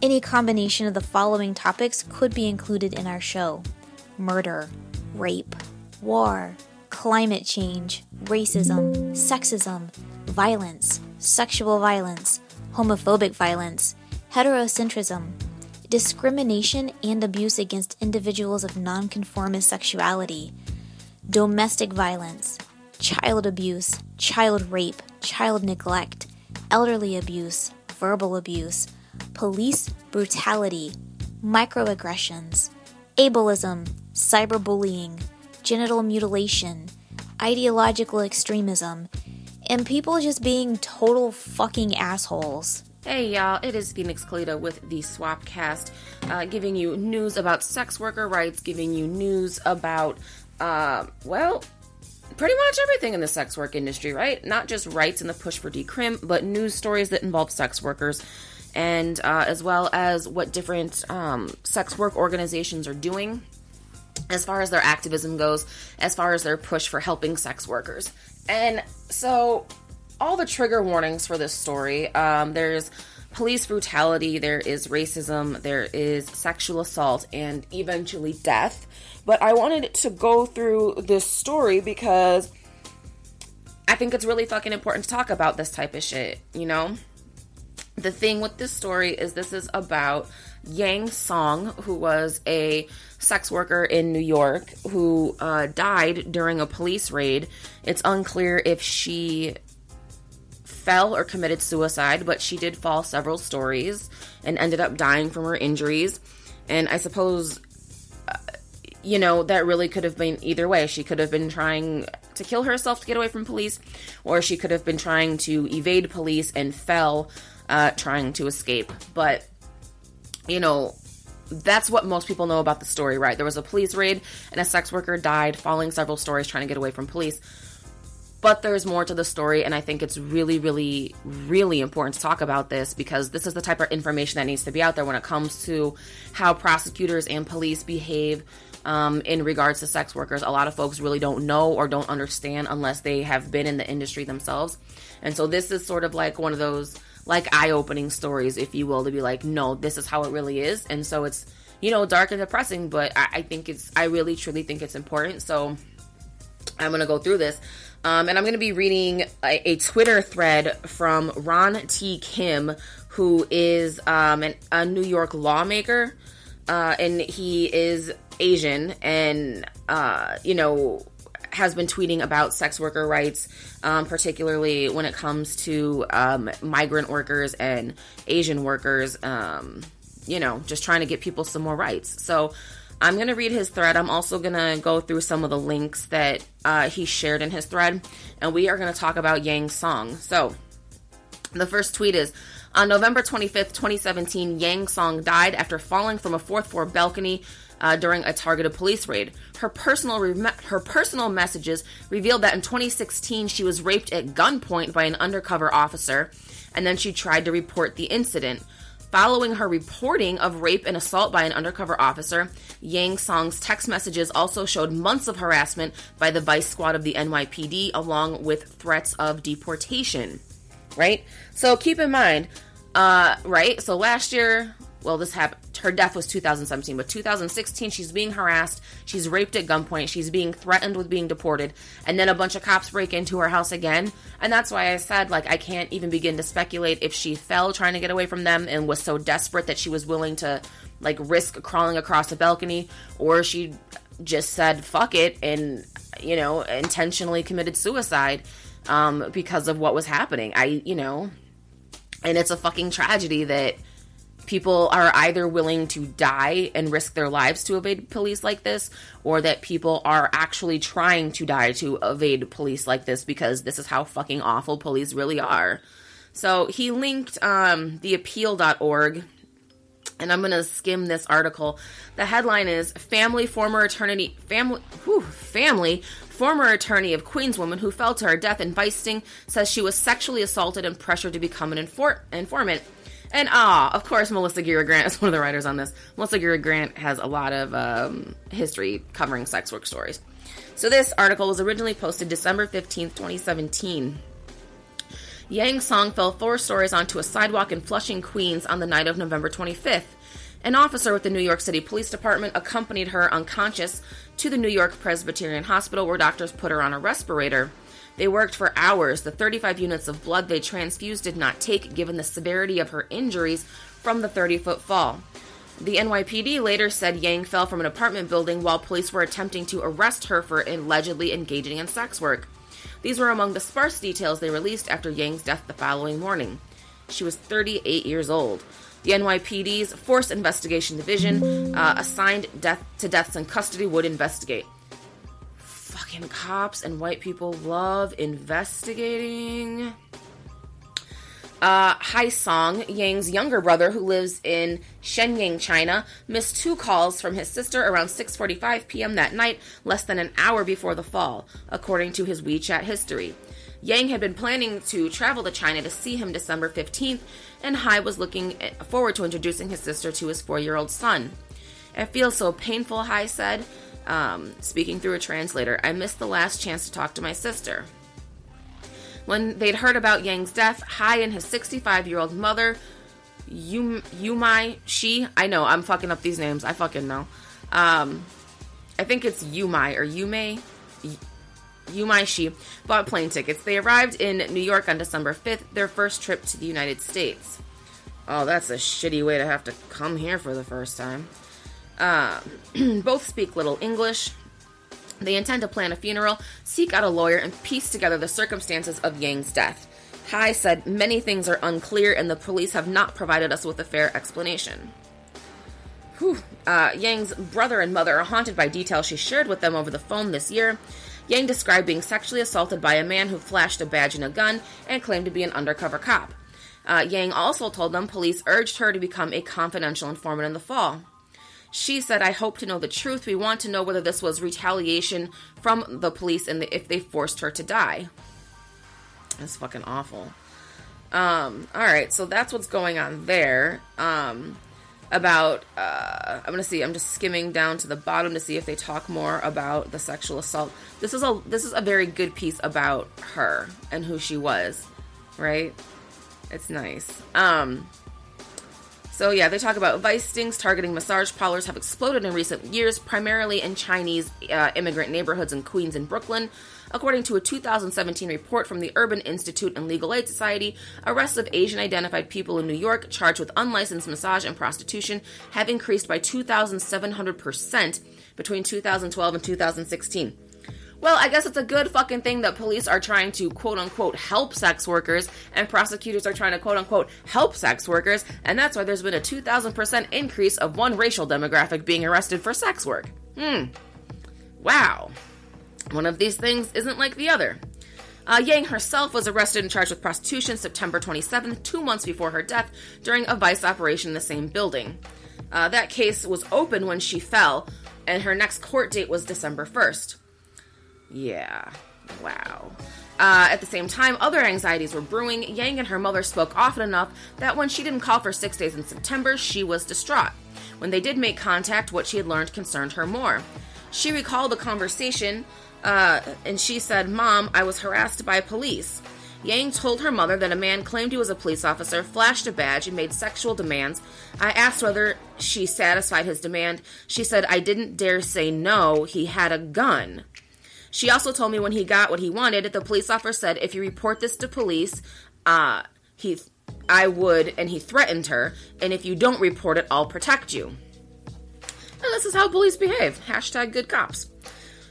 Any combination of the following topics could be included in our show. Murder, rape, war, climate change, racism, sexism, violence, sexual violence, homophobic violence, heterocentrism, discrimination and abuse against individuals of nonconformist sexuality, domestic violence, child abuse, child rape, child neglect, elderly abuse, verbal abuse, police brutality, microaggressions, ableism, cyberbullying, genital mutilation, ideological extremism, and people just being total fucking assholes. Hey y'all, it is Phoenix Calida with the Swapcast, uh, giving you news about sex worker rights, giving you news about, uh, well, pretty much everything in the sex work industry, right? Not just rights and the push for decrim, but news stories that involve sex workers, and uh, as well as what different um, sex work organizations are doing as far as their activism goes, as far as their push for helping sex workers. And so, all the trigger warnings for this story um, there's police brutality, there is racism, there is sexual assault, and eventually death. But I wanted to go through this story because I think it's really fucking important to talk about this type of shit, you know? The thing with this story is this is about Yang Song, who was a sex worker in New York who uh, died during a police raid. It's unclear if she fell or committed suicide, but she did fall several stories and ended up dying from her injuries. And I suppose, uh, you know, that really could have been either way. She could have been trying to kill herself to get away from police, or she could have been trying to evade police and fell uh, trying to escape. But, you know, that's what most people know about the story, right? There was a police raid and a sex worker died, falling several stories trying to get away from police. But there's more to the story, and I think it's really, really, really important to talk about this because this is the type of information that needs to be out there when it comes to how prosecutors and police behave um, in regards to sex workers. A lot of folks really don't know or don't understand unless they have been in the industry themselves. And so this is sort of like one of those like eye-opening stories, if you will, to be like, no, this is how it really is. And so it's you know dark and depressing, but I, I think it's I really truly think it's important. So I'm gonna go through this. Um, and I'm going to be reading a, a, Twitter thread from Ron T. Kim, who is um, an, a New York lawmaker. Uh, and he is Asian and, uh, you know, has been tweeting about sex worker rights, um, particularly when it comes to um, migrant workers and Asian workers, um, you know, just trying to get people some more rights. So I'm going to read his thread. I'm also going to go through some of the links that uh, he shared in his thread, and we are going to talk about Yang's song. So the first tweet is on November 25th, 2017, Yang Song died after falling from a fourth floor balcony uh, during a targeted police raid. Her personal re- her personal messages revealed that in 2016 she was raped at gunpoint by an undercover officer, and then she tried to report the incident. Following her reporting of rape and assault by an undercover officer, Yang Song's text messages also showed months of harassment by the vice squad of the NYPD, along with threats of deportation. Right? So keep in mind, uh, right? So last year, well, this happened her death was 2017, but 2016, she's being harassed. She's raped at gunpoint. She's being threatened with being deported. And then a bunch of cops break into her house again. And that's why I said, like, I can't even begin to speculate if she fell trying to get away from them and was so desperate that she was willing to, like, risk crawling across a balcony, or she just said, fuck it, and, you know, intentionally committed suicide um, because of what was happening. I, you know, and it's a fucking tragedy that people are either willing to die and risk their lives to evade police like this, or that people are actually trying to die to evade police like this because this is how fucking awful police really are. So he linked um, the appeal.org, and I'm gonna skim this article. The headline is Family Former Attorney Family whew, Family Former attorney of Queens Woman who fell to her death in Feisting says she was sexually assaulted and pressured to become an infor- informant. And ah, of course, Melissa Gira Grant is one of the writers on this. Melissa Gira Grant has a lot of um, history covering sex work stories. So this article was originally posted December 15th, 2017. Yang song fell four stories onto a sidewalk in Flushing, Queens on the night of November 25th. An officer with the New York City Police Department accompanied her unconscious to the New York Presbyterian Hospital where doctors put her on a respirator. They worked for hours. The 35 units of blood they transfused did not take, given the severity of her injuries from the 30 foot fall. The NYPD later said Yang fell from an apartment building while police were attempting to arrest her for allegedly engaging in sex work. These were among the sparse details they released after Yang's death the following morning. She was 38 years old. The NYPD's Force Investigation Division, uh, assigned death to deaths in custody, would investigate. Fucking cops and white people love investigating. Uh, Hai Song, Yang's younger brother, who lives in Shenyang, China, missed two calls from his sister around 6:45 p.m. that night, less than an hour before the fall, according to his WeChat history. Yang had been planning to travel to China to see him December 15th, and Hai was looking forward to introducing his sister to his four-year-old son. It feels so painful, Hai said, um, speaking through a translator. I missed the last chance to talk to my sister. When they'd heard about Yang's death, Hai and his 65 year old mother, Yum, Yumai, she, I know, I'm fucking up these names. I fucking know. Um, I think it's Yumai or Yume. Yumai Shi bought plane tickets. They arrived in New York on December 5th, their first trip to the United States. Oh, that's a shitty way to have to come here for the first time. Uh, both speak little English. They intend to plan a funeral, seek out a lawyer, and piece together the circumstances of Yang's death. Hai said many things are unclear and the police have not provided us with a fair explanation. Uh, Yang's brother and mother are haunted by details she shared with them over the phone this year. Yang described being sexually assaulted by a man who flashed a badge and a gun and claimed to be an undercover cop. Uh, Yang also told them police urged her to become a confidential informant in the fall. She said, I hope to know the truth. We want to know whether this was retaliation from the police and if they forced her to die. That's fucking awful. Um, all right, so that's what's going on there. Um, about, uh, I'm gonna see. I'm just skimming down to the bottom to see if they talk more about the sexual assault. This is a this is a very good piece about her and who she was, right? It's nice. Um, so yeah, they talk about vice stings targeting massage parlors have exploded in recent years, primarily in Chinese uh, immigrant neighborhoods in Queens and Brooklyn. According to a 2017 report from the Urban Institute and Legal Aid Society, arrests of Asian identified people in New York charged with unlicensed massage and prostitution have increased by 2,700% between 2012 and 2016. Well, I guess it's a good fucking thing that police are trying to quote unquote help sex workers and prosecutors are trying to quote unquote help sex workers, and that's why there's been a 2000% increase of one racial demographic being arrested for sex work. Hmm. Wow. One of these things isn't like the other. Uh, Yang herself was arrested and charged with prostitution September 27th, two months before her death, during a vice operation in the same building. Uh, that case was open when she fell, and her next court date was December 1st. Yeah. Wow. Uh, at the same time, other anxieties were brewing. Yang and her mother spoke often enough that when she didn't call for six days in September, she was distraught. When they did make contact, what she had learned concerned her more. She recalled the conversation, uh, and she said, Mom, I was harassed by police. Yang told her mother that a man claimed he was a police officer, flashed a badge, and made sexual demands. I asked whether she satisfied his demand. She said, I didn't dare say no, he had a gun. She also told me when he got what he wanted, the police officer said, if you report this to police, uh, he, I would, and he threatened her, and if you don't report it, I'll protect you. And this is how police behave. Hashtag good cops.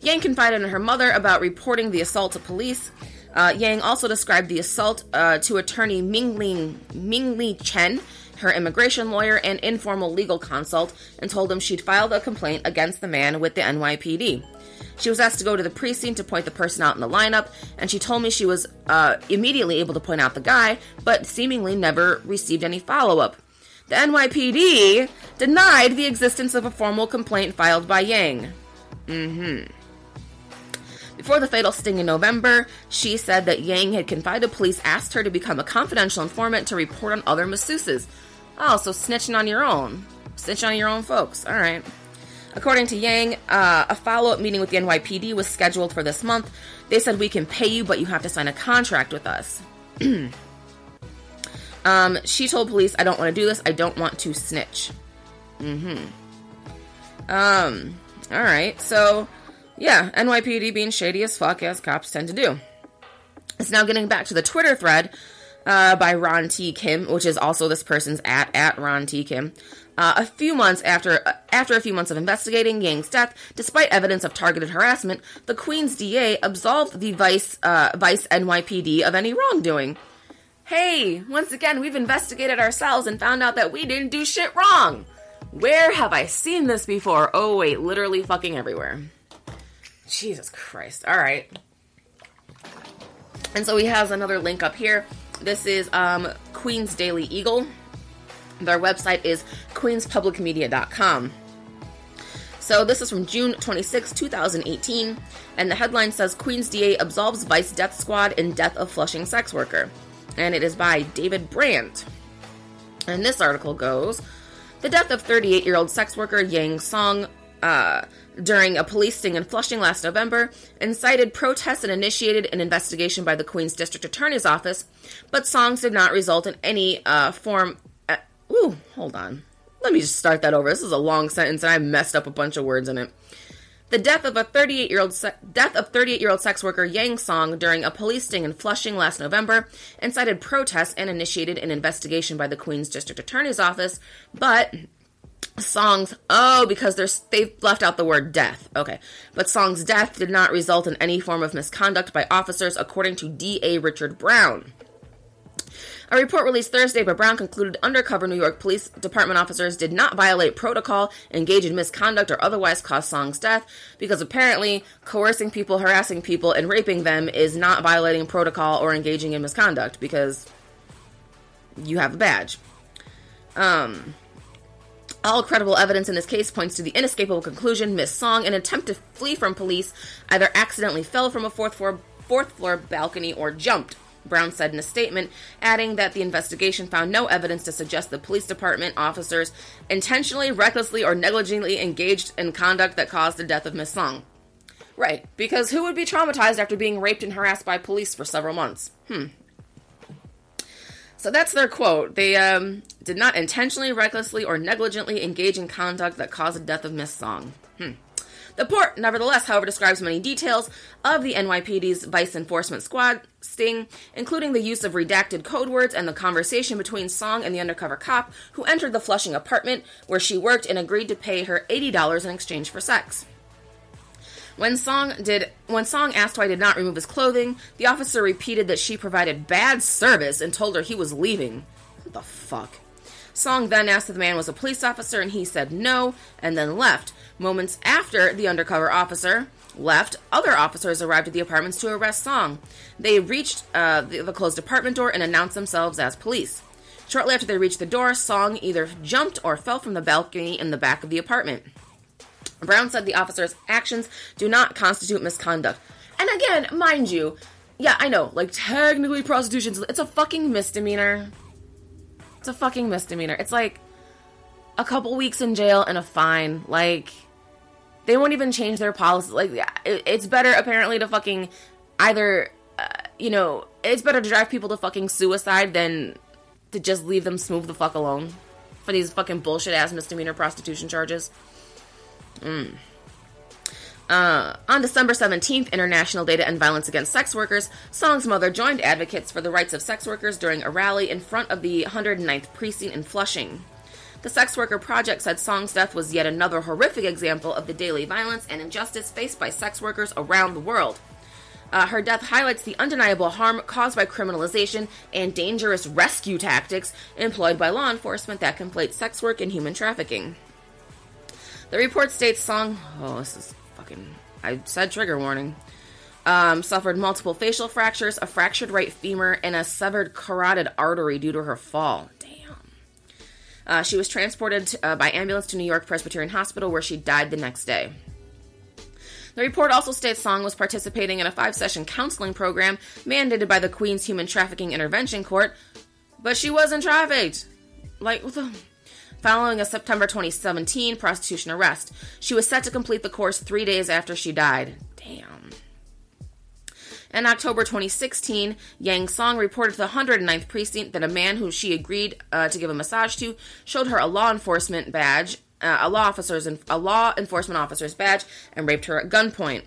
Yang confided in her mother about reporting the assault to police. Uh, Yang also described the assault uh, to attorney Mingli, Mingli Chen, her immigration lawyer and informal legal consult, and told him she'd filed a complaint against the man with the NYPD. She was asked to go to the precinct to point the person out in the lineup, and she told me she was uh, immediately able to point out the guy, but seemingly never received any follow up. The NYPD denied the existence of a formal complaint filed by Yang. Mm hmm. Before the fatal sting in November, she said that Yang had confided police asked her to become a confidential informant to report on other masseuses. Oh, so snitching on your own. Snitching on your own folks. All right. According to Yang, uh, a follow up meeting with the NYPD was scheduled for this month. They said, We can pay you, but you have to sign a contract with us. um, she told police, I don't want to do this. I don't want to snitch. Mm hmm. Um, all right. So, yeah, NYPD being shady as fuck, as cops tend to do. It's now getting back to the Twitter thread uh, by Ron T. Kim, which is also this person's at at Ron T. Kim. Uh, a few months after uh, after a few months of investigating Yang's death, despite evidence of targeted harassment, the Queens DA absolved the Vice uh, Vice NYPD of any wrongdoing. Hey, once again, we've investigated ourselves and found out that we didn't do shit wrong. Where have I seen this before? Oh wait, literally fucking everywhere. Jesus Christ. All right. And so he has another link up here. This is um, Queens Daily Eagle. Their website is queenspublicmedia.com. So this is from June 26, 2018, and the headline says Queens DA absolves Vice Death Squad in death of Flushing sex worker. And it is by David Brand. And this article goes The death of 38 year old sex worker Yang Song uh, during a police sting in Flushing last November incited protests and initiated an investigation by the Queens District Attorney's Office, but songs did not result in any uh, form. Uh, ooh, hold on. Let me just start that over. This is a long sentence, and I messed up a bunch of words in it. The death of a 38 year old se- death of 38 year old sex worker Yang Song during a police sting in Flushing last November incited protests and initiated an investigation by the Queens District Attorney's Office, but songs oh because there's they've left out the word death. Okay. But song's death did not result in any form of misconduct by officers according to da richard brown. A report released Thursday by Brown concluded undercover New York Police Department officers did not violate protocol, engage in misconduct, or otherwise cause Song's death because apparently coercing people, harassing people, and raping them is not violating protocol or engaging in misconduct because you have a badge. Um, all credible evidence in this case points to the inescapable conclusion Miss Song, in an attempt to flee from police, either accidentally fell from a fourth floor, fourth floor balcony or jumped. Brown said in a statement, adding that the investigation found no evidence to suggest the police department officers intentionally, recklessly, or negligently engaged in conduct that caused the death of Miss Song. Right, because who would be traumatized after being raped and harassed by police for several months? Hmm, so that's their quote. They um, did not intentionally, recklessly, or negligently engage in conduct that caused the death of Miss Song. Hmm. The report, nevertheless, however, describes many details of the NYPD's Vice Enforcement Squad sting, including the use of redacted code words and the conversation between Song and the undercover cop who entered the Flushing apartment where she worked and agreed to pay her $80 in exchange for sex. When Song did when Song asked why he did not remove his clothing, the officer repeated that she provided bad service and told her he was leaving. What the fuck? Song then asked if the man was a police officer and he said no and then left. Moments after the undercover officer left, other officers arrived at the apartments to arrest Song. They reached uh, the, the closed apartment door and announced themselves as police. Shortly after they reached the door, Song either jumped or fell from the balcony in the back of the apartment. Brown said the officer's actions do not constitute misconduct. And again, mind you, yeah, I know, like technically prostitution, it's a fucking misdemeanor. It's a fucking misdemeanor. It's like a couple weeks in jail and a fine. Like, they won't even change their policy. Like, it's better apparently to fucking either, uh, you know, it's better to drive people to fucking suicide than to just leave them smooth the fuck alone for these fucking bullshit ass misdemeanor prostitution charges. Mm. Uh, on December 17th, International Day to End Violence Against Sex Workers, Song's mother joined advocates for the rights of sex workers during a rally in front of the 109th Precinct in Flushing. The Sex Worker Project said Song's death was yet another horrific example of the daily violence and injustice faced by sex workers around the world. Uh, her death highlights the undeniable harm caused by criminalization and dangerous rescue tactics employed by law enforcement that conflate sex work and human trafficking. The report states Song, oh, this is fucking, I said trigger warning, um, suffered multiple facial fractures, a fractured right femur, and a severed carotid artery due to her fall. Damn. Uh, she was transported uh, by ambulance to New York Presbyterian Hospital, where she died the next day. The report also states Song was participating in a five session counseling program mandated by the Queens Human Trafficking Intervention Court, but she wasn't trafficked. Like, what the following a September 2017 prostitution arrest. She was set to complete the course three days after she died. Damn. In October 2016, Yang Song reported to the 109th precinct that a man who she agreed uh, to give a massage to showed her a law enforcement badge, uh, a law officer's a law enforcement officer's badge, and raped her at gunpoint.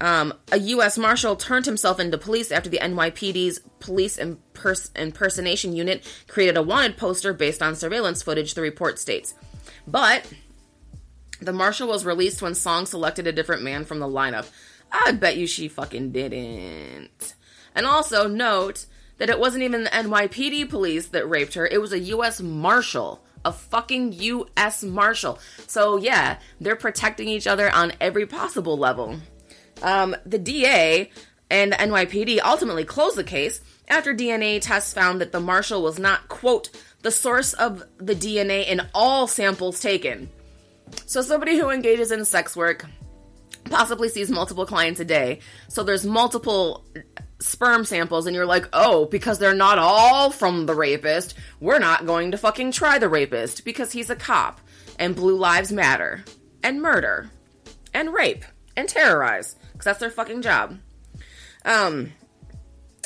Um, a U.S. Marshal turned himself into police after the NYPD's police impers- impersonation unit created a wanted poster based on surveillance footage, the report states. But the Marshal was released when Song selected a different man from the lineup. I bet you she fucking didn't. And also note that it wasn't even the NYPD police that raped her, it was a US Marshal. A fucking US Marshal. So, yeah, they're protecting each other on every possible level. Um, the DA and the NYPD ultimately closed the case after DNA tests found that the Marshal was not, quote, the source of the DNA in all samples taken. So, somebody who engages in sex work possibly sees multiple clients a day. So there's multiple sperm samples, and you're like, oh, because they're not all from the rapist, we're not going to fucking try the rapist because he's a cop, and blue lives matter, and murder, and rape, and terrorize, because that's their fucking job. Um,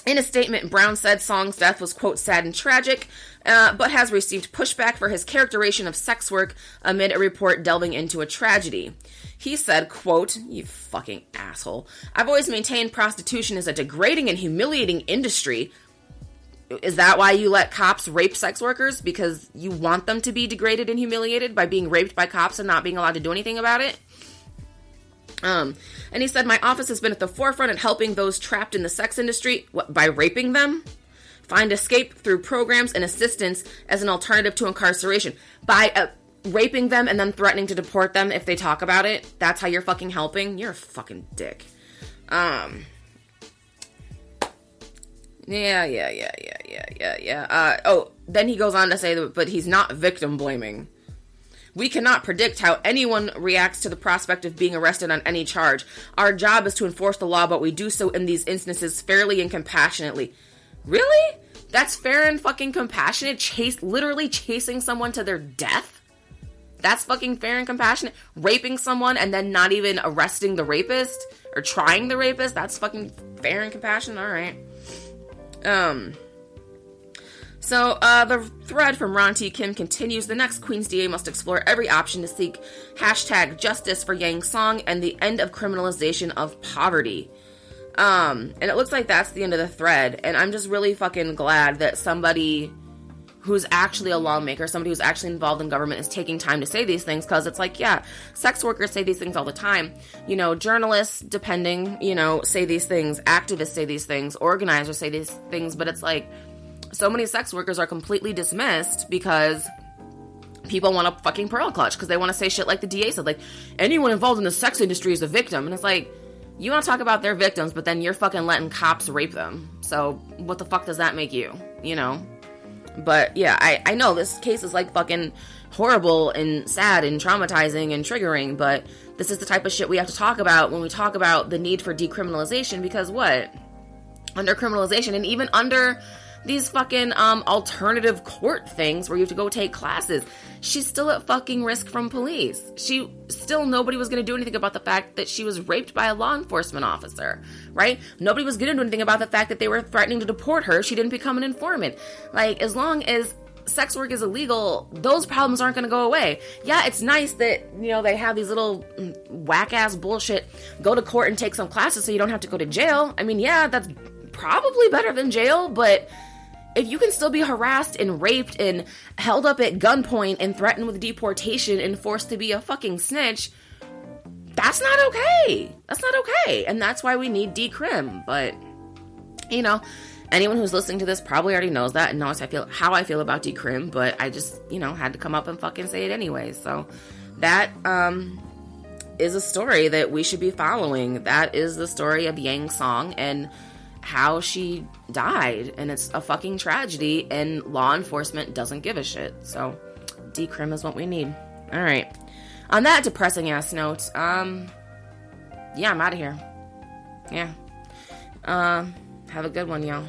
in a statement, Brown said Song's death was, quote, sad and tragic, uh, but has received pushback for his characterization of sex work amid a report delving into a tragedy. He said, quote, you fucking asshole. I've always maintained prostitution is a degrading and humiliating industry. Is that why you let cops rape sex workers? Because you want them to be degraded and humiliated by being raped by cops and not being allowed to do anything about it? Um, and he said, My office has been at the forefront in helping those trapped in the sex industry what, by raping them find escape through programs and assistance as an alternative to incarceration. By uh, raping them and then threatening to deport them if they talk about it. That's how you're fucking helping. You're a fucking dick. Um. Yeah, yeah, yeah, yeah, yeah, yeah, yeah. Uh, oh, then he goes on to say that, but he's not victim blaming. We cannot predict how anyone reacts to the prospect of being arrested on any charge. Our job is to enforce the law, but we do so in these instances fairly and compassionately. Really? That's fair and fucking compassionate? Chase, literally chasing someone to their death? That's fucking fair and compassionate. Raping someone and then not even arresting the rapist or trying the rapist, that's fucking fair and compassionate. All right. Um. So, uh, the thread from Ron T. Kim continues. The next Queens DA must explore every option to seek hashtag justice for Yang Song and the end of criminalization of poverty. Um, and it looks like that's the end of the thread. And I'm just really fucking glad that somebody who's actually a lawmaker, somebody who's actually involved in government, is taking time to say these things because it's like, yeah, sex workers say these things all the time. You know, journalists, depending, you know, say these things, activists say these things, organizers say these things, but it's like so many sex workers are completely dismissed because people want to fucking pearl clutch because they want to say shit like the DA said, like anyone involved in the sex industry is a victim, and it's like. You want to talk about their victims, but then you're fucking letting cops rape them. So, what the fuck does that make you? You know? But yeah, I, I know this case is like fucking horrible and sad and traumatizing and triggering, but this is the type of shit we have to talk about when we talk about the need for decriminalization because what? Under criminalization and even under these fucking um, alternative court things where you have to go take classes. She's still at fucking risk from police. She still nobody was going to do anything about the fact that she was raped by a law enforcement officer, right? Nobody was going to do anything about the fact that they were threatening to deport her. She didn't become an informant. Like as long as sex work is illegal, those problems aren't going to go away. Yeah, it's nice that, you know, they have these little mm, whack ass bullshit go to court and take some classes so you don't have to go to jail. I mean, yeah, that's probably better than jail, but if you can still be harassed and raped and held up at gunpoint and threatened with deportation and forced to be a fucking snitch, that's not okay. That's not okay. And that's why we need decrim. But, you know, anyone who's listening to this probably already knows that and knows how I feel, how I feel about decrim, but I just, you know, had to come up and fucking say it anyway. So that, um, is a story that we should be following. That is the story of Yang Song and how she died and it's a fucking tragedy and law enforcement doesn't give a shit. So decrim is what we need. All right. On that depressing ass note, um yeah, I'm out of here. Yeah. Um uh, have a good one, y'all.